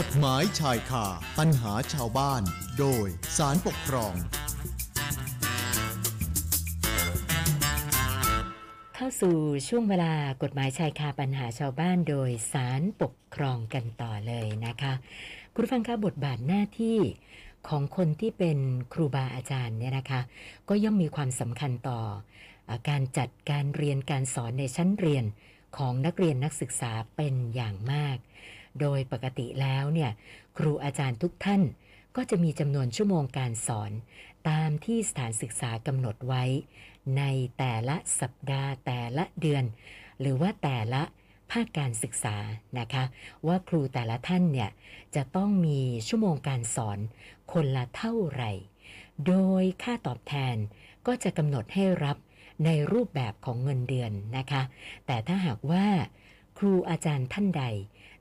กฎหมายชายคาปัญหาชาวบ้าน โดยสารปกครอง เข้าสู่ช่วงเวลากฎหมายชายคาปัญหาชาวบ้านโดยสารปกครองกันต่อเลยนะคะ คุณผู้ฟังคะบทบาทหน้าที่ของคนที่เป็นครูบาอาจารย์เนี่ยนะคะ ก็ย่อมมีความสำคัญต่ออการจัดการเรียนการสอนในชั้นเรียนของนักเรียนนักศึกษาเป็นอย่างมาก โดยปกติแล้วเนี่ยครูอาจารย์ทุกท่านก็จะมีจำนวนชั่วโมงการสอน ตามที่สถานศึกษากำหนดไว้ ในแต่ละสัปดาห์แต่ละเดือน หรือว่าแต่ละภาคการศึกษานะคะ ว่าครูแต่ละท่านเนี่ยจะต้องมีชั่วโมงการสอนคนละเท่าไหร่ โดยค่าตอบแทนก็จะกำหนดให้รับในรูปแบบของเงินเดือนนะคะ แต่ถ้าหากว่า ครูอาจารย์ท่านใด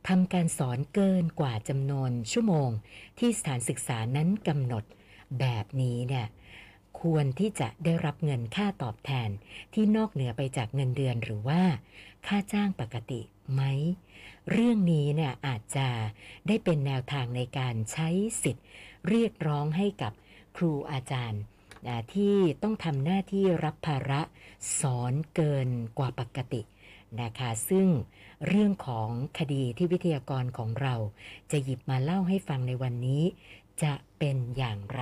ทำการสอนเกินกว่าจำนวนชั่วโมงที่สถานศึกษานั้นกำหนดแบบนี้เนี่ยควรที่จะได้รับเงินค่าตอบแทนที่นอกเหนือไปจากเงินเดือนหรือว่า ค่าจ้างปกติไหม เรื่องนี้เนี่ยอาจจะได้เป็นแนวทางในการใช้สิทธิ์ เรียกร้องให้กับครูอาจารย์ที่ต้องทำหน้าที่รับภาระสอนเกินกว่าปกติ นะคะ ซึ่งเรื่องของคดีที่วิทยากรของเราจะหยิบมาเล่าให้ฟังในวันนี้ จะเป็นอย่างไร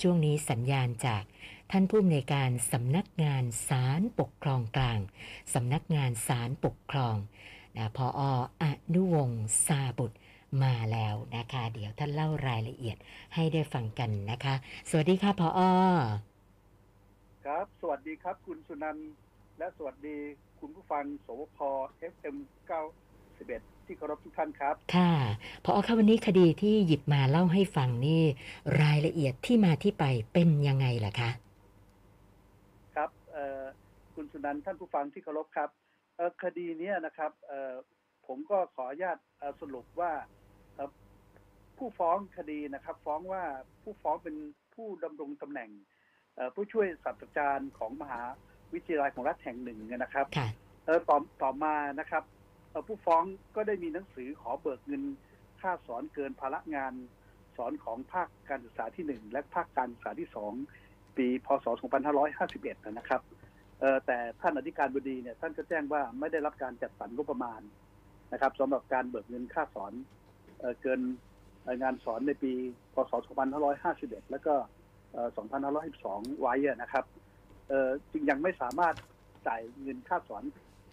ช่วงนี้สัญญาณจากท่านผู้อำนวยการสำนักงานศาลปกครองกลางสำนักงานศาลปกครองนะพออนุวงศ์ซาบุตรมาแล้วนะคะ เดี๋ยวท่านเล่ารายละเอียดให้ได้ฟังกันนะคะ สวัสดีค่ะพออครับ สวัสดีครับ คุณสุนันท์ และสวัสดีคุณผู้ฟังสวพ FM 91ที่เคารพทุกท่านครับ ค่ะพอค่ะวันนี้คดีที่หยิบมาเล่าให้ฟังนี่ รายละเอียดที่มาที่ไปเป็นยังไงล่ะคะ ครับเอ่อคุณสุนันท์ท่านผู้ฟังที่เคารพครับเอ่อคดีเนี้ยนะครับเอ่อผมก็ขออนุญาตเอ่อสรุปว่าเอ่อผู้ฟ้องคดีนะครับ ฟ้องว่าผู้ฟ้องเป็นผู้ดำรงตำแหน่งเอ่อผู้ช่วยศาสตราจารย์ของมหา วิทยาลัยของรัฐแห่งหนึ่งเนี่ยนะครับค่ะเออต่อต่อมานะครับเอ่อผู้ฟ้องก็ได้มีหนังสือขอเบิกเงินค่าสอนเกินภาระงานสอนของภาคการศึกษาที่หนึ่งและภาคการศึกษาที่สองปีพศ 2551 นะครับเออแต่ท่านอธิการบดีเนี่ยท่านก็แจ้งว่าไม่ได้รับการจัดสรรงบประมาณนะครับสำหรับการเบิกเงินค่าสอนเออเกินเอ่องานสอนในปี พศ 2551 แล้วก็เอ่อ2512 ไว้อะนะครับเออ จึงยังไม่สามารถจ่ายเงินค่าสอน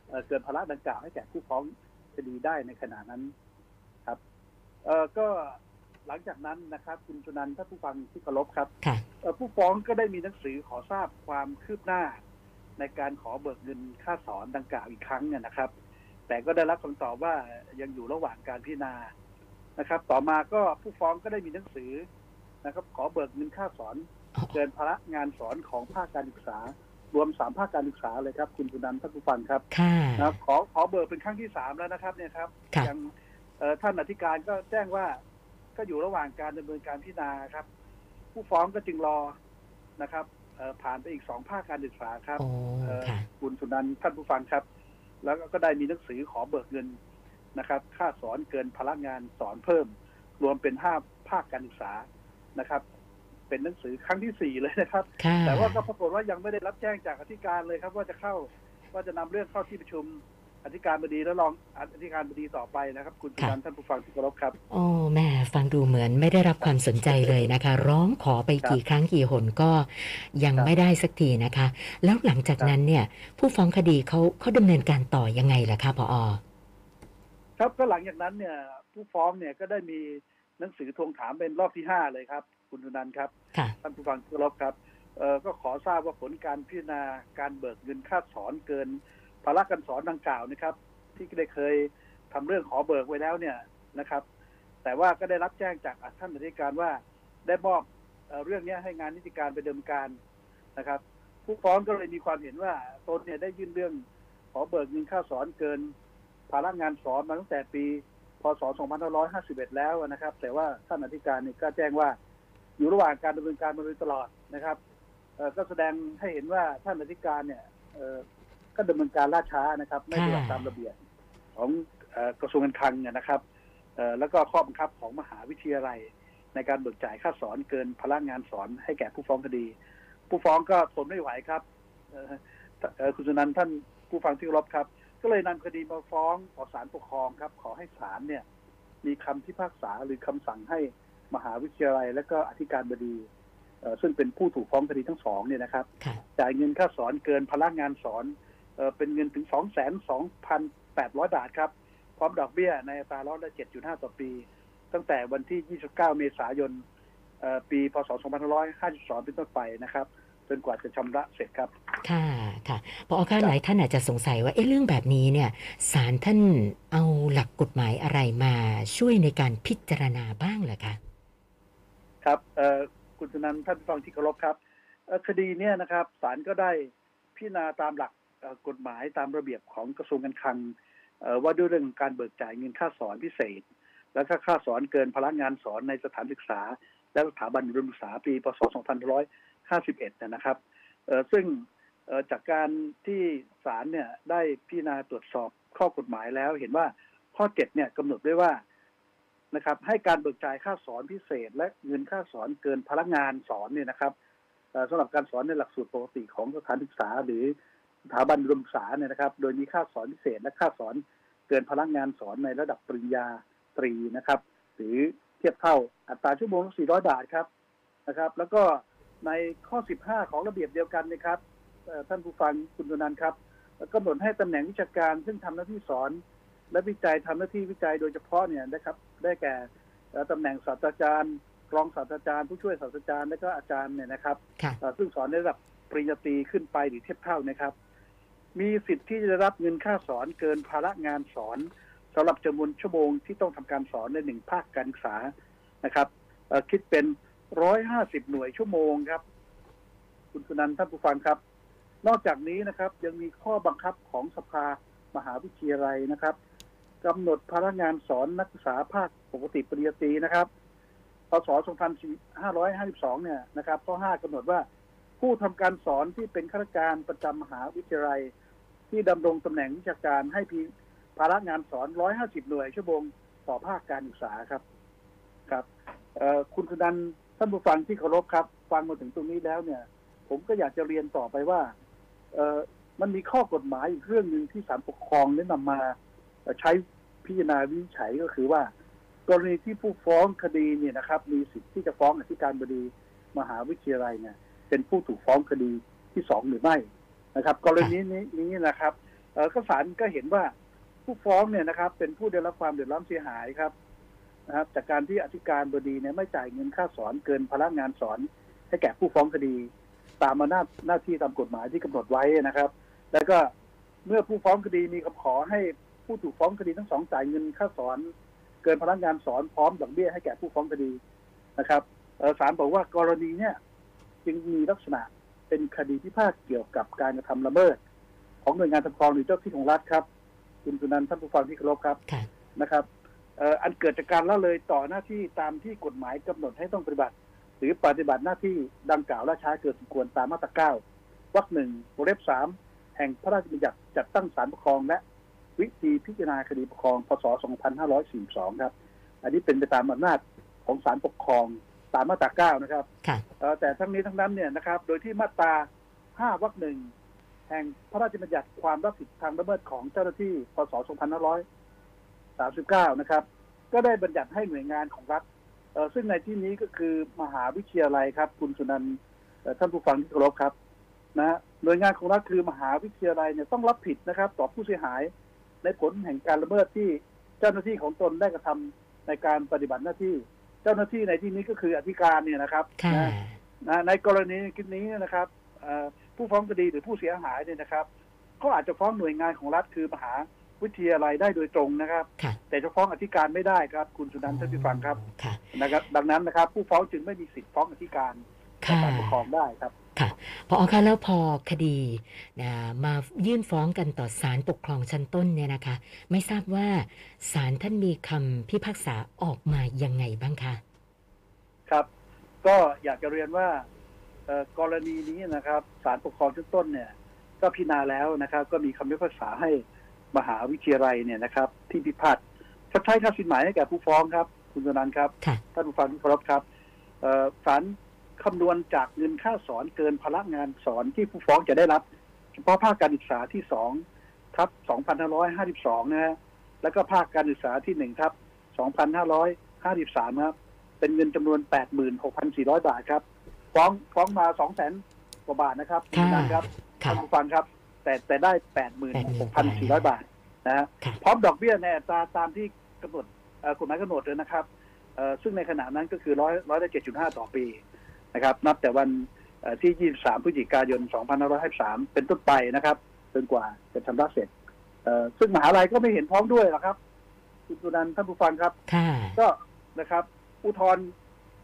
เอ่อเกินภาระดังกล่าวให้แก่ผู้ฟ้องคดีได้ในขณะนั้นครับ เอ่อก็หลังจากนั้นนะครับคุณจุนันท์ท่านผู้ฟังที่เคารพครับค่ะเอ่อผู้ฟ้องก็ได้มีหนังสือขอทราบความคืบหน้า ในการขอเบิกเงินค่าสอนดังกล่าวอีกครั้งเนี่ยนะครับ แต่ก็ได้รับคำตอบว่ายังอยู่ระหว่างการพิจารณานะครับ ต่อมาก็ผู้ฟ้องก็ได้มีหนังสือนะครับ ขอเบิกเงินค่าสอน เกินภาระงานสอนของภาคการศึกษา รวมสามภาคการศึกษาเลยครับ คุณจุนันท์ท่านผู้ฟังครับค่ะนะครับขอขอเบิกเป็นครั้งที่สามแล้วนะครับเนี่ยครับค่ะยังเอ่อท่านอธิการก็แจ้งว่าก็อยู่ระหว่างการดำเนินการพิจารณาครับ ผู้ฟ้องก็จึงรอนะครับเอ่อผ่านไปอีกสองภาคการศึกษาครับโอ้เอ่อค่ะคุณสุนันท์ท่านผู้ฟังครับ แล้วก็ได้มีหนังสือขอเบิกเงินนะครับ ค่าสอนเกินพลังงานสอนเพิ่ม รวมเป็นห้าภาคการศึกษานะครับ เป็นหนังสือครั้งที่สี่เลยนะครับค่ะแต่ว่าก็ปรากฏว่ายังไม่ได้รับแจ้งจากอธิการเลยครับ ว่าจะเข้าว่าจะนำเรื่องเข้าที่ประชุมอธิการบดีและรองอธิการบดีต่อไปนะครับ คุณสุนันท์ท่านผู้ฟังที่เคารพครับโอ้แม่ฟังดูเหมือนไม่ได้รับความสนใจเลยนะคะ ร้องขอไปกี่ครั้งกี่หนก็ยังครับไม่ได้สักทีนะคะ แล้วหลังจากนั้นเนี่ย ผู้ฟ้องคดีเขาเขาดำเนินการต่อยังไงล่ะคะพออครับก็หลังจากนั้นเนี่ย ผู้ฟ้องเนี่ยก็ได้มีหนังสือทวงถามเป็นรอบที่ห้าเลยครับ คุณสุนันท์ครับค่ะท่านผู้ฟังที่เคารพครับเอ่อก็ขอทราบว่าผลการพิจารณาการเบิกเงินค่าสอนเกินภาระการสอนดังกล่าวนะครับ ที่ได้เคยทำเรื่องขอเบิกไว้แล้วเนี่ยนะครับ แต่ว่าก็ได้รับแจ้งจากท่านอธิการว่าได้มอบเอ่อเรื่องเนี้ยให้งานนิติการไปดำเนินการนะครับ ผู้ฟ้องก็เลยมีความเห็นว่าตนเนี่ยได้ยื่นเรื่องขอเบิกเงินค่าสอนเกินภาระงานสอนมาตั้งแต่ปีพศ 2551 แล้วนะครับ แต่ว่าท่านอธิการนี่ก็แจ้งว่า อยู่ระหว่างการดำเนินการมาโดยตลอดนะครับเอ่อก็แสดงให้เห็นว่าท่านอธิการเนี่ยเอ่อก็ดำเนินการล่าช้านะครับ ไม่ปฏิบัติตามระเบียบของเอ่อกระทรวงการคลังเนี่ยนะครับเอ่อแล้วก็ข้อบังคับของมหาวิทยาลัย ในการเบิกจ่ายค่าสอนเกินพลังงานสอนให้แก่ผู้ฟ้องคดี ผู้ฟ้องก็ทนไม่ไหวครับเอ่อเอ่อคุณสุนันท์ท่านผู้ฟังที่เคารพครับ ก็เลยนำคดีมาฟ้องต่อศาลปกครองครับ ขอให้ศาลเนี่ย มีคำพิพากษาหรือคำสั่งให้ มหาวิทยาลัย และก็อธิการบดีเอ่อซึ่งเป็นผู้ถูกฟ้องคดีทั้งสองเนี่ยนะครับค่ะจ่ายเงินค่าสอนเกินพลังงานสอนเอ่อเป็นเงินถึง 2 2 8 0 0 บาทครับ พร้อมดอกเบี้ยในอัตราร้อยละ7.5 ต่อปี ตั้งแต่วันที่ 29 เมษายนเอ่อปีพศ 2552 เป็นต้นไปนะครับจนกว่าจะชำระเสร็จครับ ค่ะค่ะพอคะหลายท่านอาจจะสงสัยว่าเอ๊ะเรื่องแบบนี้เนี่ยศาลท่านเอาหลักกฎหมายอะไรมาช่วยในการพิจารณาบ้างเหรอคะ ครับเอ่อคุณสุนันท์ท่านผู้ฟังที่เคารพครับคดีเนี่ยนะครับศาลก็ได้พิจารณาตามหลักกฎหมายตามระเบียบของกระทรวงการคลังว่าด้วยเรื่องการเบิกจ่ายเงินค่าสอนพิเศษ และก็ค่าสอนเกินพลังงานสอนในสถานศึกษา และสถาบันอุดมศึกษาปีพศ 2551 นะครับเอ่อซึ่งเอ่อจากการที่ศาลเนี่ยได้พิจารณาตรวจสอบข้อกฎหมายแล้ว เห็นว่าข้อ 7 เนี่ยกำหนดไว้ว่า นะครับให้การเบิกจ่ายค่าสอนพิเศษ และเงินค่าสอนเกินพลังงานสอนเนี่ยนะครับสำหรับการสอนในหลักสูตรปกติของสถานศึกษา หรือสถาบันอุดมศึกษาเนี่ยนะครับ โดยมีค่าสอนพิเศษ และค่าสอนเกินพลังงานสอนในระดับปริญญาตรีนะครับ หรือเทียบเท่าอัตราชั่วโมงละ400 บาทครับนะครับ แล้วก็ในข้อ 15 ของระเบียบเดียวกันนะครับท่านผู้ฟังคุณตุนันครับกำหนดให้ตำแหน่งวิชาการซึ่งทำหน้าที่สอน และวิจัยทำหน้าที่วิจัยโดยเฉพาะเนี่ยนะครับ ได้แก่เอ่อตำแหน่งศาสตราจารย์รองศาสตราจารย์ผู้ช่วยศาสตราจารย์และก็อาจารย์เนี่ยนะครับค่ะเอ่อซึ่งสอนในระดับปริญญาตรีขึ้นไปหรือเทียบเท่านะครับ มีสิทธิ์ที่จะได้รับเงินค่าสอนเกินภาระงานสอนสำหรับจำนวนชั่วโมงที่ต้องทำการสอนในหนึ่งภาคการศึกษานะครับเอ่อคิดเป็นร้อยห้าสิบหน่วยชั่วโมงครับ คุณสุนันท์ท่านผู้ฟังครับ นอกจากนี้นะครับ ยังมีข้อบังคับของสภามหาวิทยาลัยนะครับ กำหนดพนักงานสอนนักศึกษาภาคปกติปริญญาตรีนะครับพศ2552 เนี่ยนะครับข้อ 5กำหนดว่า ผู้ทำการสอนที่เป็นข้าราชการประจำมหาวิทยาลัย ที่ดำรงตำแหน่งวิชาการให้พีภาระงานสอน 150 หน่วยชั่วโมงต่อภาคการศึกษาครับ ครับคุณสุนันท่านผู้ฟังที่เคารพครับ ฟังมาถึงตรงนี้แล้วเนี่ย ผมก็อยากจะเรียนต่อไปว่ามันมีข้อกฎหมายอีกเรื่องหนึ่งที่ศาลปกครองได้นำมาใช้ พิจารณาวินิจฉัยก็คือว่า กรณีที่ผู้ฟ้องคดีเนี่ยนะครับ มีสิทธิ์ที่จะฟ้องอธิการบดีมหาวิทยาลัยเนี่ย เป็นผู้ถูกฟ้องคดีที่สองหรือไม่นะครับ กรณีนี้นี้นะครับเอก็ศาลก็เห็นว่าผู้ฟ้องเนี่ยนะครับ เป็นผู้ได้รับความเดือดร้อนเสียหายครับนะครับจากการที่อธิการบดีเนี่ยไม่จ่ายเงินค่าสอนเกินพลังงานสอน ให้แก่ผู้ฟ้องคดี ตามอำนาจหน้าที่ตามกฎหมายที่กำหนดไว้นะครับ แล้วก็เมื่อผู้ฟ้องคดีมีคำขอให้ ผู้ถูกฟ้องคดีทั้งสองจ่ายเงินค่าสอน เกินพนักงานสอนพร้อมดอกเบี้ยให้แก่ผู้ฟ้องคดีนะครับเอ่อศาลบอกว่ากรณีเนี่ยจึงมีลักษณะเป็นคดีพิพาทเกี่ยวกับการกระทำละเมิด ของหน่วยงานปกครองหรือเจ้าที่ของรัฐครับ คุณสุนันท์ท่านผู้ฟังที่เคารพครับค่ะนะครับเอ่ออันเกิดจากการละเลยต่อหน้าที่ตามที่กฎหมายกำหนดให้ต้องปฏิบัติ หรือปฏิบัติหน้าที่ดังกล่าวล่าช้าเกินสมควรตามมาตราเก้าวรรคหนึ่งวงเล็บสามแห่งพระราชบัญญัติจัดตั้งศาลปกครองและ วิธีพิจารณาคดีปกครองพศ 2542 ครับ อันนี้เป็นไปตามอำนาจของศาลปกครองตามมาตราเก้านะครับค่ะเอ่อแต่ทั้งนี้ทั้งนั้นเนี่ยนะครับ โดยที่มาตรา 5 วรรคหนึ่งแห่งพระราชบัญญัติความรับผิดทางละเมิดของเจ้าหน้าที่ พศ 2539 นะครับ ก็ได้บัญญัติให้หน่วยงานของรัฐเอ่อซึ่งในที่นี้ก็คือมหาวิทยาลัยครับ คุณสุนันท์เอ่อท่านผู้ฟังที่เคารพครับนะฮะหน่วยงานของรัฐคือมหาวิทยาลัยเนี่ยต้องรับผิดนะครับ ต่อผู้เสียหาย ในผลแห่งการละเมิดที่เจ้าหน้าที่ของตนได้กระทำในการปฏิบัติหน้าที่ เจ้าหน้าที่ในที่นี้ก็คืออธิการเนี่ยนะครับค่ะนะนะในกรณีนี้นะครับเอ่อผู้ฟ้องคดีหรือผู้เสียหายเนี่ยนะครับ ก็อาจจะฟ้องหน่วยงานของรัฐคือมหาวิทยาลัยได้โดยตรงนะครับค่ะแต่จะฟ้องอธิการไม่ได้ครับ คุณสุนันท์ท่านผู้ฟังครับค่ะนะครับ ดังนั้นนะครับ ผู้ฟ้องจึงไม่มีสิทธิ์ฟ้องอธิการค่ะศาลปกครองได้ครับค่ะ พอคะแล้วพอคดีนะมายื่นฟ้องกันต่อศาลปกครองชั้นต้นเนี่ยนะคะ ไม่ทราบว่าศาลท่านมีคำพิพากษาออกมายังไงบ้างคะครับ ก็อยากจะเรียนว่าเอ่อกรณีนี้นะครับศาลปกครองชั้นต้นเนี่ย ก็พิจารณาแล้วนะครับ ก็มีคำพิพากษาให้มหาวิทยาลัยเนี่ยนะครับ ที่พิพาทชดใช้ค่าสินไหมให้แก่ผู้ฟ้องครับ คุณสุนันท์ครับค่ะท่านผู้ฟังที่เคารพครับเอ่อศาล คำนวณจากเงินค่าสอนเกินพละงานสอนที่ผู้ฟ้องจะได้รับ เฉพาะภาคการศึกษาที่สองทับ2552นะฮะแล้วก็ภาคการศึกษาที่หนึ่งทับ2553ครับ เป็นเงินจำนวน86,400บาทครับ ฟ้องฟ้องมา200,000กว่าบาทนะครับณค่ะสุนันท์ครับค่ะท่านผู้ฟังครับ แต่แต่ได้86,400บาทนะฮะค่ะพร้อมดอกเบี้ยในอัตราตามที่กำหนดเอ่อกฎหมายกำหนดเลยนะครับเอ่อซึ่งในขณะนั้นก็คือร้อยร้อยละเจ็ดจุดห้าต่อปี นะครับ นับแต่วันเอ่อที่ 23 พฤศจิกายน 2553 เป็นต้นไปนะครับจนกว่าจะชำระเสร็จเอ่อซึ่งมหาลัยก็ไม่เห็นพ้องด้วยหรอกครับคุณสุนันท์ท่านผู้ฟังครับค่ะก็นะครับ อุทธรณ์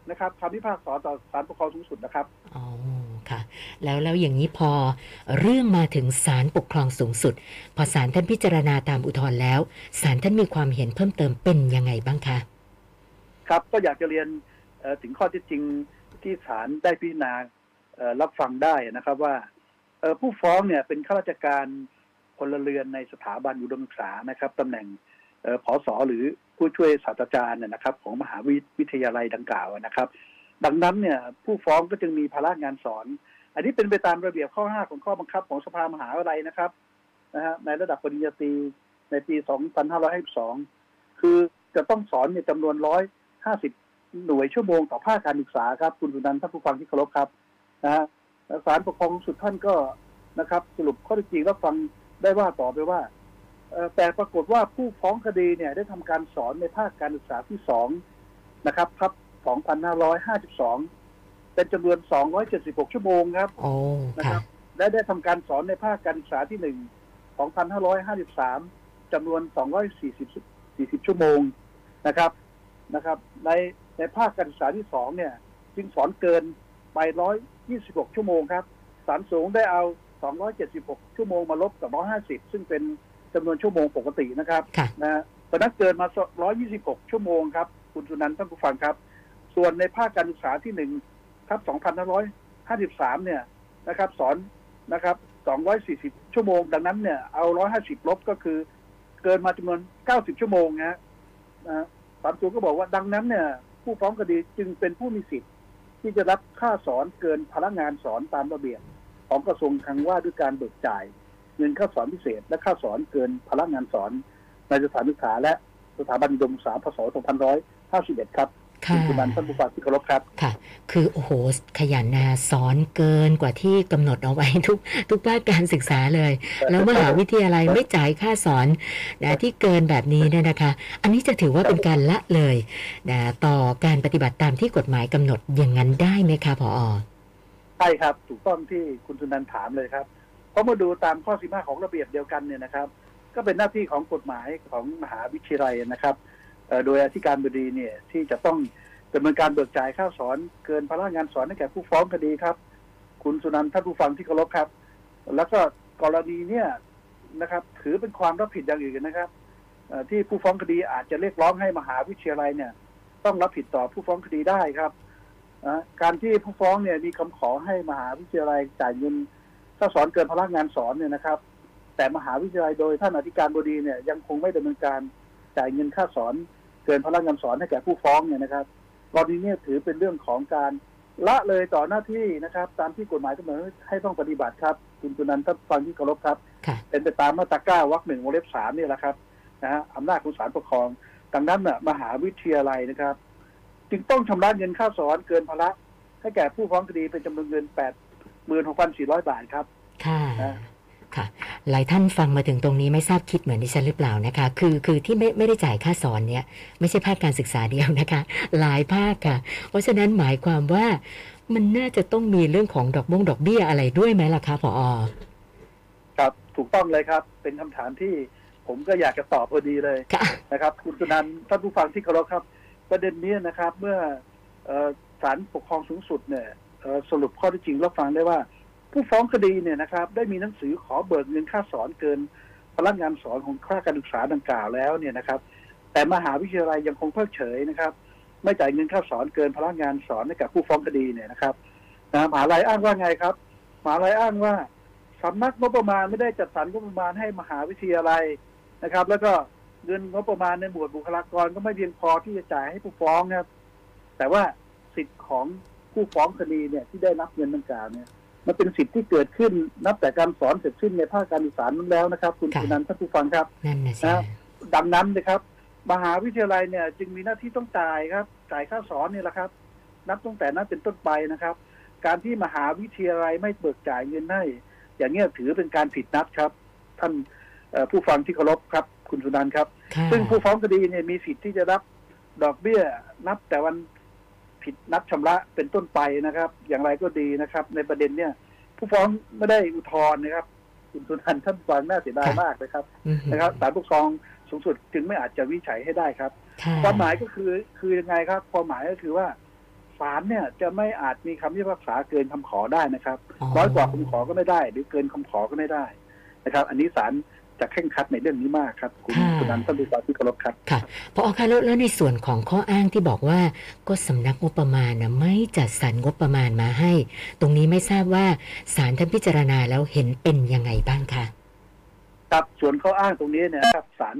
นะครับคำพิพากษาต่อศาลปกครองสูงสุดนะครับอ๋อค่ะ แล้วแล้วอย่างนี้พอเรื่องมาถึงศาลปกครองสูงสุด พอศาลท่านพิจารณาตามอุทธรณ์แล้วศาลท่านมีความเห็นเพิ่มเติมเป็นยังไงบ้างคะ ครับก็อยากจะเรียนเอ่อถึงข้อเท็จจริง ที่ศาลได้พิจารณารับฟังได้นะครับว่าผู้ฟ้องเนี่ยเป็นข้าราชการพลเรือนในสถาบันอุดมศึกษานะครับตำแหน่งออผอสอหรือผู้ช่วยศาสตราจารย์เนี่ยนะครับ ของมหาวิทยาลัยดังกล่าวนะครับ ดังนั้นเนี่ยผู้ฟ้องก็จึงมีภาระงานสอน อันนี้เป็นไปตามระเบียบข้อ 5 ของข้อบังคับของสภามหาวิทยาลัยนะครับนะฮะในระดับปริญญาตรีในปี 2552 คือจะต้องสอนเนี่ยจำนวนร้อย ห้าสิบหน่วยชั่วโมงต่อภาคการศึกษาครับ คุณสุนันท์ท่านผู้ฟังที่เคารพครับนะฮะแล้วศาลปกครองสูงสุดท่านก็นะครับ สรุปข้อเท็จจริงรับฟังได้ว่าต่อไปว่าเอ่อแต่ปรากฏว่าผู้ฟ้องคดีเนี่ยได้ทำการสอนในภาคการศึกษาที่สองนะครับทับ2552 เป็นจำนวน 276 ชั่วโมงครับโอ้นะคค่ะรับ และได้ทำการสอนในภาคการศึกษาที่หนึ่ง2,553จำนวน 240 40 ชั่วโมงนะครับนะครับ ใน ในภาคการศึกษาที่สองเนี่ยจึงสอนเกินไป126ชั่วโมงครับศาลสูงได้เอา276ชั่วโมงมาลบกับ150ซึ่งเป็นจำนวนชั่วโมงปกตินะครับค่ะนะฮะเพราะฉะนั้นเกินมา126ชั่วโมงครับ คุณสุนันท์ท่านผู้ฟังครับ ส่วนในภาคการศึกษาที่หนึ่งทับ2,553เนี่ยนะครับ สอนนะครับ240ชั่วโมง ดังนั้นเนี่ยเอา150ลบก็คือ เกินมาจำนวน90ชั่วโมงนะฮะนะฮะศาลสูงก็บอกว่าดังนั้นเนี่ย ผู้ฟ้องคดีจึงเป็นผู้มีสิทธิ์ ที่จะรับค่าสอนเกินพลังงานสอนตามระเบียบของกระทรวงคลังว่าด้วยการเบิกจ่าย เงินค่าสอนพิเศษ และค่าสอนเกินพลังงานสอนในสถานศึกษาและสถาบันดมศึกษาพศ 2551 ครับ ค่ะ คุณสุนันท์ท่านผู้ฟังที่เคารพครับ ค่ะ คือโอ้โหขยันนะสอนเกินกว่าที่กำหนดเอาไว้ทุกทุกภาคการศึกษาเลย แล้วมหาวิทยาลัยไม่จ่ายค่าสอนนะที่เกินแบบนี้เนี่ยนะคะ อันนี้จะถือว่าเป็นการละเลยนะต่อการปฏิบัติตามที่กฎหมายกำหนดอย่างนั้นได้ไหมคะผอใช่ครับ ถูกต้องที่คุณสุนันท์ถามเลยครับ เพราะเมื่อดูตามข้อ 15 ของระเบียบเดียวกันเนี่ยนะครับ ก็เป็นหน้าที่ของกฎหมายของมหาวิทยาลัยนะครับเอ่อ โดยอธิการบดีเนี่ยที่จะต้องดำเนินการเบิกจ่ายค่าสอนเกินพลังงานสอนให้แก่ผู้ฟ้องคดีครับ คุณสุนันท์ท่านผู้ฟังที่เคารพครับ แล้วก็กรณีเนี่ยนะครับ ถือเป็นความรับผิดอย่างอื่นนะครับที่ผู้ฟ้องคดีอาจจะเรียกร้องให้มหาวิทยาลัยเนี่ย ต้องรับผิดต่อผู้ฟ้องคดีได้ครับการที่ผู้ฟ้องเนี่ยมีคำขอให้มหาวิทยาลัยจ่ายเงินค่าสอนเกินพลังงานสอนเนี่ยนะครับ แต่มหาวิทยาลัยโดยท่านอธิการบดีเนี่ยยังคงไม่ดำเนินการจ่ายเงินค่าสอน เกินพลังงานสอนให้แก่ผู้ฟ้องเนี่ยนะครับกรณีเนี้ถือเป็นเรื่องของการละเลยต่อหน้าที่นะครับ ตามที่กฎหมายกำหนดให้ต้องปฏิบัติครับ คุณจุนันท์ท่านฟังที่เคารพครับค่ะเป็นไปตามมาตราเก้าวรรคหนึ่งวงเล็บสามนี่แหละครับนะฮะอำนาจของศาลปกครองดังนั้นน่ะมหาวิทยาลัยนะครับ จึงต้องชำระเงินค่าสอนเกินภาระให้แก่ผู้ฟ้องคดีเป็นจำนวนเงินแปดหมื่นหกพันสี่ร้อยบาทครับ ค่ะนะค่ะ หลายท่านฟังมาถึงตรงนี้ไม่ทราบคิดเหมือนดิฉันหรือเปล่านะคะ คือคือที่ไม่ไม่ได้จ่ายค่าสอนเนี่ยไม่ใช่ภาคการศึกษาเดียวนะคะ หลายภาคค่ะ เพราะฉะนั้นหมายความว่ามันน่าจะต้องมีเรื่องของดอกบงดอกเบี้ยอะไรด้วยไหมล่ะคะผอครับถูกต้องเลยครับ เป็นคำถามที่ผมก็อยากจะตอบพอดีเลยค่ะนะครับ คุณสุนันท์ท่านผู้ฟังที่เคารพครับ ประเด็นนี้นะครับ เมื่อเอ่อศาลปกครองสูงสุดเนี่ยเอ่อสรุปข้อเที่จริงรับฟังได้ว่า ผู้ฟ้องคดีเนี่ยนะครับ ได้มีหนังสือขอเบิกเงินค่าสอนเกินพลังงานสอนของค่าการศึกษาดังกล่าวแล้วเนี่ยนะครับ แต่มหาวิทยาลัยยังคงเพิกเฉยนะครับ ไม่จ่ายเงินค่าสอนเกินพลังงานสอนให้กับผู้ฟ้องคดีเนี่ยนะครับนะมหาลัยอ้างว่าไงครับมหาลัยอ้างว่าสำนักงบประมาณไม่ได้จัดสรรงบประมาณให้มหาวิทยาลัยนะครับ แล้วก็เงินงบประมาณในหมวดบุคลากรก็ไม่เพียงพอที่จะจ่ายให้ผู้ฟ้องนะครับ แต่ว่าสิทธิ์ของผู้ฟ้องคดีเนี่ยที่ได้รับเงินดังกล่าวเนี่ย มันเป็นสิทธิ์ที่เกิดขึ้นนับแต่การสอนเสร็จสิ้นในภาคการศึกษานั้นแล้วนะครับ คุณค่ะ สุนันท์ท่านผู้ฟังครับนั่นนะสิครับดังนั้นนะครับ มหาวิทยาลัยเนี่ยจึงมีหน้าที่ต้องจ่ายครับ จ่ายค่าสอนนี่แหละครับ นับตั้งแต่นั้นเป็นต้นไปนะครับ การที่มหาวิทยาลัยไม่เบิกจ่ายเงินให้อย่างเงี้ยถือเป็นการผิดนัดครับ ท่านเอ่อผู้ฟังที่เคารพครับ คุณสุนันท์ครับ ค่ะซึ่งผู้ฟ้องคดีเนี่ยมีสิทธิ์ที่จะรับดอกเบี้ยนับแต่วัน ผิดนัดชำระเป็นต้นไปนะครับ อย่างไรก็ดีนะครับ ในประเด็นเนี่ย ผู้ฟ้องไม่ได้อุทธรณ์นะครับคุณสุนันท์ท่านฟังน่าเสียดายมากนะครับอือหือนะครับศาลปกครองสูงสุดจึงไม่อาจจะวิจัยให้ได้ครับค่ะความหมายก็คือคือยังไงครับความหมายก็คือว่าศาลเนี่ยจะไม่อาจมีคำพิพากษาเกินคำขอได้นะครับน้อยกว่าคำขอก็ไม่ได้ หรือเกินคำขอก็ไม่ได้นะครับ อันนี้ศาล จะเคร่งครัดในเรื่องนี้มากครับคุณคุณนันท์ท่านผู้ฟังที่เคารพครับค่ะพอคะแล้วแล้วในส่วนของข้ออ้างที่บอกว่า ก็สำนักงบประมาณนะไม่จัดสรรงบประมาณมาให้ ตรงนี้ไม่ทราบว่าศาลท่านพิจารณาแล้วเห็นเป็นยังไงบ้างคะครับส่วนข้ออ้างตรงนี้เนี่ยนะครับศาล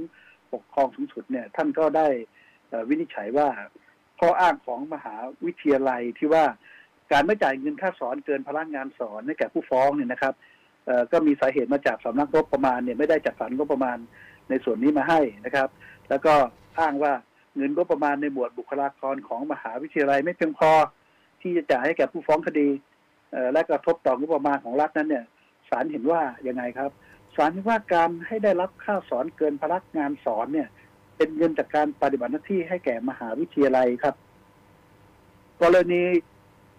ปกครองสูงสุดเนี่ยท่านก็ได้เอ่อวินิจฉัยว่า ข้ออ้างของมหาวิทยาลัยที่ว่าการไม่จ่ายเงินค่าสอนเกินพลังงานสอนให้แก่ผู้ฟ้องเนี่ยนะครับเอ่อ ก็มีสาเหตุมาจากสำนักงบประมาณเนี่ยไม่ได้จัดสรรงบประมาณในส่วนนี้มาให้นะครับ แล้วก็อ้างว่าเงินงบประมาณในหมวดบุคลากรของมหาวิทยาลัยไม่เพียงพอที่จะจ่ายให้แก่ผู้ฟ้องคดีและกระทบต่องบประมาณของรัฐนั้นเนี่ยศาลเห็นว่ายังไงครับศาลเห็นว่าการให้ได้รับค่าสอนเกินพลักงานสอนเนี่ย เป็นเงินจากการปฏิบัติหน้าที่ให้แก่มหาวิทยาลัยครับ กรณี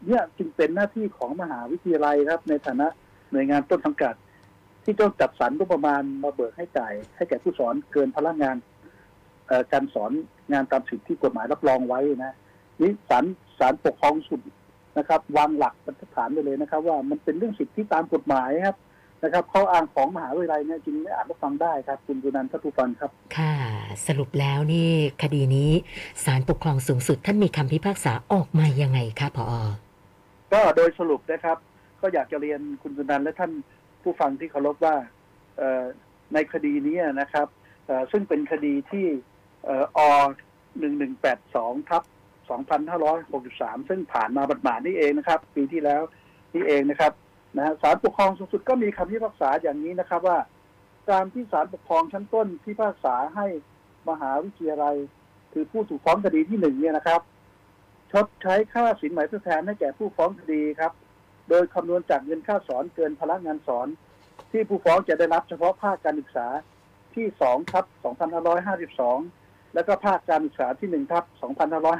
เนี่ยจึงเป็นหน้าที่ของมหาวิทยาลัยครับ ในฐานะ หน่วยงานต้นสังกัด ที่ต้องจัดสรรงบประมาณมาเบิกให้จ่าย ให้แก่ผู้สอนเกินพลังงานเอ่อการสอนงานตามสิทธิที่กฎหมายรับรองไว้นะนี่ศาลศาลปกครองสูงสุดนะครับ วางหลักบรรทัดฐานไปเลยนะครับ ว่ามันเป็นเรื่องสิทธิตามกฎหมายครับนะครับข้ออ้างของมหาวิทยาลัยเนี่ยจึงไม่อาจรับฟังได้ครับ คุณกุนันท์ท่านผู้ฟังครับ ค่ะ สรุปแล้วนี่คดีนี้ศาลปกครองสูงสุดท่านมีคำพิพากษาออกมายังไงคะพอก็โดยสรุปนะครับ ก็อยากจะเรียนคุณกุนันและท่านผู้ฟังที่เคารพว่าในคดีนี้นะครับซึ่งเป็นคดีที่ออหนึ่งหนึ่งแปดสองทับสองพันห้าร้อยหกสิบสามซึ่งผ่านมาบัดหมาดนี่เองนะครับ ปีที่แล้วนี่เองนะครับนะฮะศาลปกครองสูงสุดก็มีคำพิพากษาอย่างนี้นะครับว่า การที่ศาลปกครองชั้นต้นพิพากษาให้มหาวิทยาลัย คือผู้ถูกฟ้องคดีที่หนึ่งเนี่ยนะครับชดใช้ค่าสินไหมทดแทนให้แก่ผู้ฟ้องคดีครับ โดยคำนวณจากเงินค่าสอนเกินพลังงานสอน ที่ผู้ฟ้องจะได้รับเฉพาะภาคการศึกษาที่2ทับ2552 แล้วก็ภาคการศึกษาที่1ทับ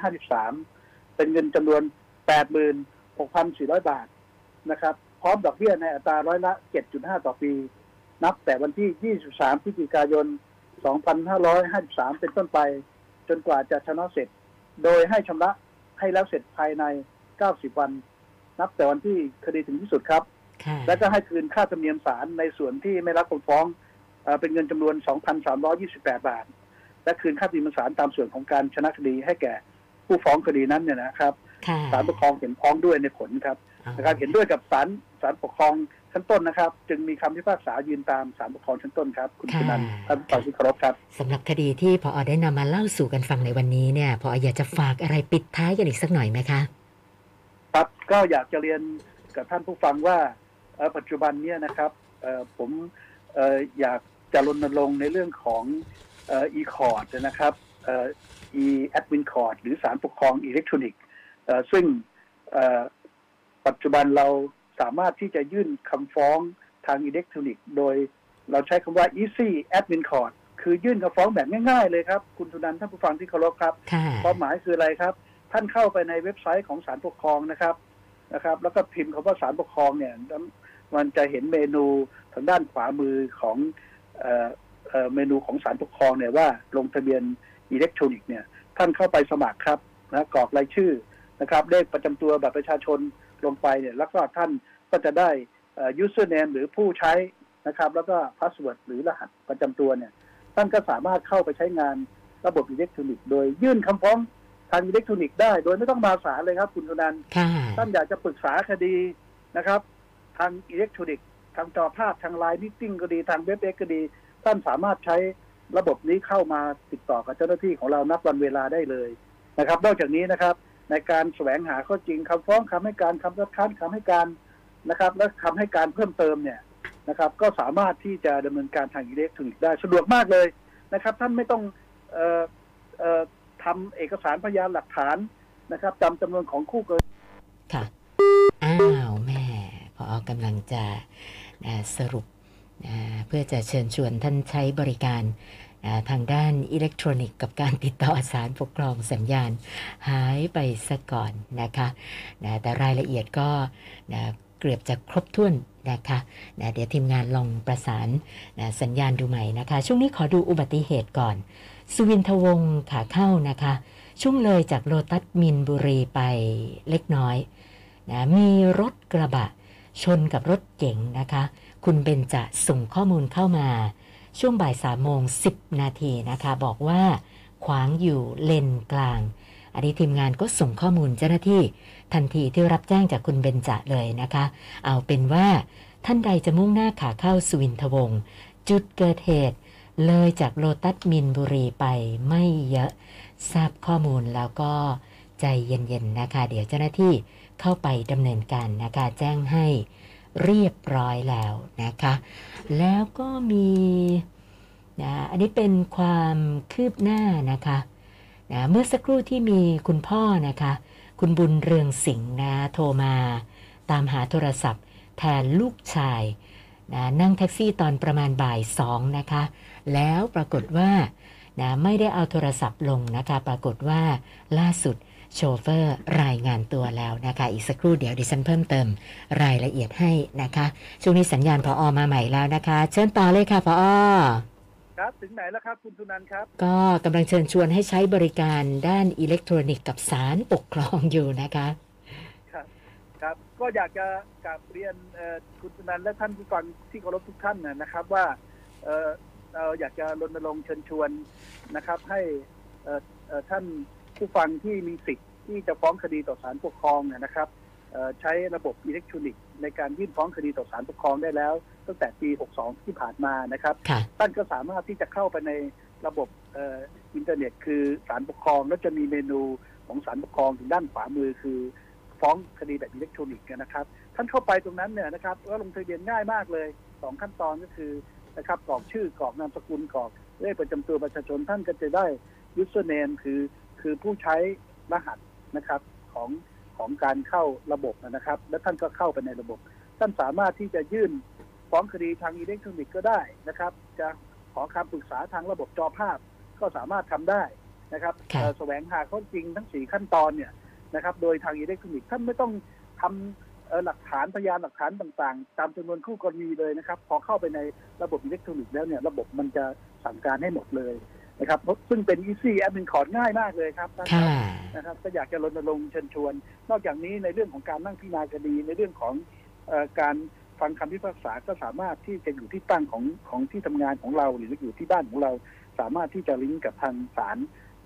2553 เป็นเงินจำนวน 86,400 บาทนะครับ พร้อมดอกเบี้ยในอัตราร้อยละ 7.5 ต่อปี นับแต่วันที่ 23 พฤศจิกายน 2553 เป็นต้นไป จนกว่าจะชนะเสร็จ โดยให้ชำระให้แล้วเสร็จภายใน 90 วัน นับแต่วันที่คดีถึงที่สุดครับค่ะและก็ให้คืนค่าธรรมเนียมศาลในส่วนที่ไม่รับคำฟ้องเอ่อเป็นเงินจำนวน 2,328 บาท และคืนค่าธรรมเนียมศาลตามส่วนของการชนะคดีให้แก่ผู้ฟ้องคดีนั้นเนี่ยนะครับค่ะศาลปกครองเห็นพ้องด้วยในผลครับนะครับเห็นด้วยกับศาลศาลปกครองชั้นต้นนะครับ จึงมีคำพิพากษายืนตามศาลปกครองชั้นต้นครับ คุณค่ะชนันท์ท่านผู้ฟังที่เคารพครับสำหรับคดีที่พอได้นำมาเล่าสู่กันฟังในวันนี้เนี่ยพออยากจะฝากอะไรปิดท้ายกันอีกสักหน่อยไหมคะครับ ก็อยากจะเรียนกับท่านผู้ฟังว่าเอ่อปัจจุบันเนี่ยนะครับเอ่อผมเอ่ออยากจะรณรงค์ในเรื่องของเอ่อ e-court นะครับเอ่อ e-admin court หรือสารปกครองอิเล็กทรอนิกส์เอ่อซึ่งเอ่อปัจจุบันเราสามารถที่จะยื่นคำฟ้องทางอิเล็กทรอนิกส์โดยเราใช้คำว่า easy admin court คือยื่นคำฟ้องแบบง่ายๆเลยครับ คุณสุนันท์ท่านผู้ฟังที่เคารพครับค่ะความหมายคืออะไรครับ ท่านเข้าไปในเว็บไซต์ของศาลปกครองนะครับ นะครับ แล้วก็พิมพ์คำว่าศาลปกครองเนี่ยแล้วมันจะเห็นเมนูทางด้านขวามือของเอ่อเอ่อเมนูของศาลปกครองเนี่ยว่าลงทะเบียนอิเล็กทรอนิกส์เนี่ยท่านเข้าไปสมัครครับนะกรอกรายชื่อนะครับเลขประจำตัวบัตรประชาชนลงไปเนี่ยแล้วก็ท่านก็จะได้ username หรือผู้ใช้นะครับ แล้วก็ password หรือรหัสประจำตัวเนี่ยท่านก็สามารถเข้าไปใช้งานระบบอิเล็กทรอนิกส์โดยยื่นคำฟ้อง ทางอิเล็กทรอนิกส์ได้ โดยไม่ต้องมาศาลเลยครับ คุณสุนันท์ค่ะท่านอยากจะปรึกษาคดีนะครับ ทางอิเล็กทรอนิกส์ทางจอภาพทางไลน์ meeting ก็ดีทาง WebEx ก็ดี ท่านสามารถใช้ระบบนี้เข้ามาติดต่อกับเจ้าหน้าที่ของเรานับวันเวลาได้เลยนะครับ นอกจากนี้นะครับ ในการแสวงหาข้อเท็จจริงคำฟ้องคำให้การคำคัดค้านคำให้การนะครับ และคำให้การเพิ่มเติมเนี่ยนะครับ ก็สามารถที่จะดำเนินการทางอิเล็กทรอนิกส์ได้สะดวกมากเลยนะครับ ท่านไม่ต้องเอ่อเอ่อ ทำเอกสารพยานหลักฐานนะครับจำจำนวนของคู่กรณีค่ะ อ้าวแม่พออกำลังจะสรุปเพื่อจะเชิญชวนท่านใช้บริการทางด้านอิเล็กทรอนิกส์กับการติดต่อสารปกครองสัญญาณ หายไปซะก่อนนะคะนะแต่รายละเอียดก็นะเกือบจะครบถ้วนนะคะนะเดี๋ยวทีมงานลองประสานนะสัญญาณดูใหม่นะคะ ช่วงนี้ขอดูอุบัติเหตุก่อน สุวินทวงศ์ขาเข้านะคะช่วงเลยจากโลตัสมินบุรีไปเล็กน้อยนะมีรถกระบะชนกับรถเก๋งนะคะ คุณเบนจะส่งข้อมูลเข้ามาช่วงบ่ายสามโมงสิบนาทีนะคะ บอกว่าขวางอยู่เลนกลาง อันนี้ทีมงานก็ส่งข้อมูลเจ้าหน้าที่ทันทีที่รับแจ้งจากคุณเบนจะเลยนะคะ เอาเป็นว่าท่านใดจะมุ่งหน้าขาเข้าสุวินทวงศ์จุดเกิดเหตุ เลยจากโลตัสมินบุรีไปไม่เยอะทราบข้อมูลแล้วก็ใจเย็นๆนะคะ เดี๋ยวเจ้าหน้าที่เข้าไปดำเนินการนะคะ แจ้งให้เรียบร้อยแล้วนะคะ แล้วก็มีนะอันนี้เป็นความคืบหน้านะคะนะเมื่อสักครู่ที่มีคุณพ่อนะคะ คุณบุญเรืองสิงห์นะโทรมา ตามหาโทรศัพท์ แทนลูกชายนะนั่งแท็กซี่ตอนประมาณบ่ายสองนะคะ แล้วปรากฏว่านะไม่ได้เอาโทรศัพท์ลงนะคะ ปรากฏว่าล่าสุดโชเฟอร์รายงานตัวแล้วนะคะ อีกสักครู่เดี๋ยวดิฉันเพิ่มเติมรายละเอียดให้นะคะ ช่วงนี้สัญญาณพออมาใหม่แล้วนะคะ เชิญต่อเลยค่ะพออครับถึงไหนแล้วครับคุณสุนันท์ครับ ก็กำลังเชิญชวนให้ใช้บริการด้านอิเล็กทรอนิกส์กับสารปกครองอยู่นะคะครับครับก็อยากจะกราบเรียนเอ่อคุณสุนันท์และท่านผู้ฟังที่เคารพทุกท่านนะนะครับว่า เอ่อเราอยากจะรณรงค์เชิญชวนนะครับ ให้เอ่อเอ่อท่านผู้ฟังที่มีสิทธิ์ที่จะฟ้องคดีต่อศาลปกครองเนี่ยนะครับเอ่อใช้ระบบอิเล็กทรอนิกส์ในการยื่นฟ้องคดีต่อศาลปกครองได้แล้ว ตั้งแต่ปี 62 ที่ผ่านมานะครับค่ะท่านก็สามารถที่จะเข้าไปในระบบเอ่ออินเทอร์เน็ต คือศาลปกครองแล้วจะมีเมนูของศาลปกครองถึงด้านขวามือคือฟ้องคดีแบบอิเล็กทรอนิกส์นะครับ ท่านเข้าไปตรงนั้นเนี่ยนะครับก็ลงทะเบียนง่ายมากเลยสองขั้นตอนก็คือ นะครับกรอกชื่อกรอกนามสกุลกรอกเลขประจำตัวประชาชนท่านก็จะได้ username คือคือผู้ใช้รหัสนะครับของของการเข้าระบบนะครับ และท่านก็เข้าไปในระบบ ท่านสามารถที่จะยื่นฟ้องคดีทางอิเล็กทรอนิกส์ก็ได้นะครับ จะขอคำปรึกษาทางระบบจอภาพก็สามารถทำได้นะครับครับเอ่อแสวงหาข้อเท็จจริงทั้งสี่ขั้นตอนเนี่ยนะครับ โดยทางอิเล็กทรอนิกส์ท่านไม่ต้องทำเอ่อ หลักฐานพยานหลักฐานต่างๆ ตามจำนวนคู่กรณีเลยนะครับ พอเข้าไปในระบบอิเล็กทรอนิกส์แล้วเนี่ยระบบมันจะสั่งการให้หมดเลยนะครับซึ่งเป็น easy admin code ง่ายมากเลยครับท่านคค่ะรับนะครับก็อยากจะรณรงค์เชิญชวน นอกจากนี้ในเรื่องของการนั่งพิจารณาคดีในเรื่องของเออการฟังคำพิพากษาก็สามารถที่จะอยู่ที่ตั้งของของที่ทำงานของเรา หรืออยู่ที่บ้านของเรา สามารถที่จะลิงก์กับทางศาล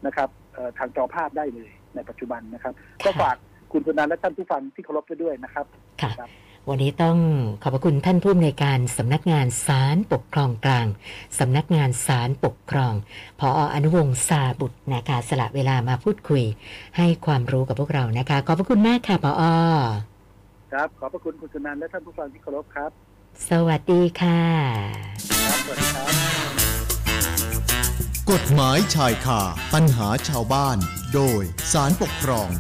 นะครับเอ่อทางจอภาพได้เลยในปัจจุบันนะครับ ก็ฝาก คุณสุนันท์และท่านผู้ฟังที่เคารพไปด้วยนะครับค่ะครับวันนี้ต้องขอบพระคุณท่านผู้อำนวยการสำนักงานศาลปกครองกลางสำนักงานศาลปกครองพออนุวงศ์ซาบุตรนะคะสละเวลามาพูดคุย ให้ความรู้กับพวกเรานะคะ ขอบพระคุณมากค่ะพออครับ ขอบพระคุณคุณสุนันท์และท่านผู้ฟังที่เคารพครับ สวัสดีค่ะครับสวัสดีครับกฎหมายชายคาปัญหาชาวบ้าน โดยสารปกครอง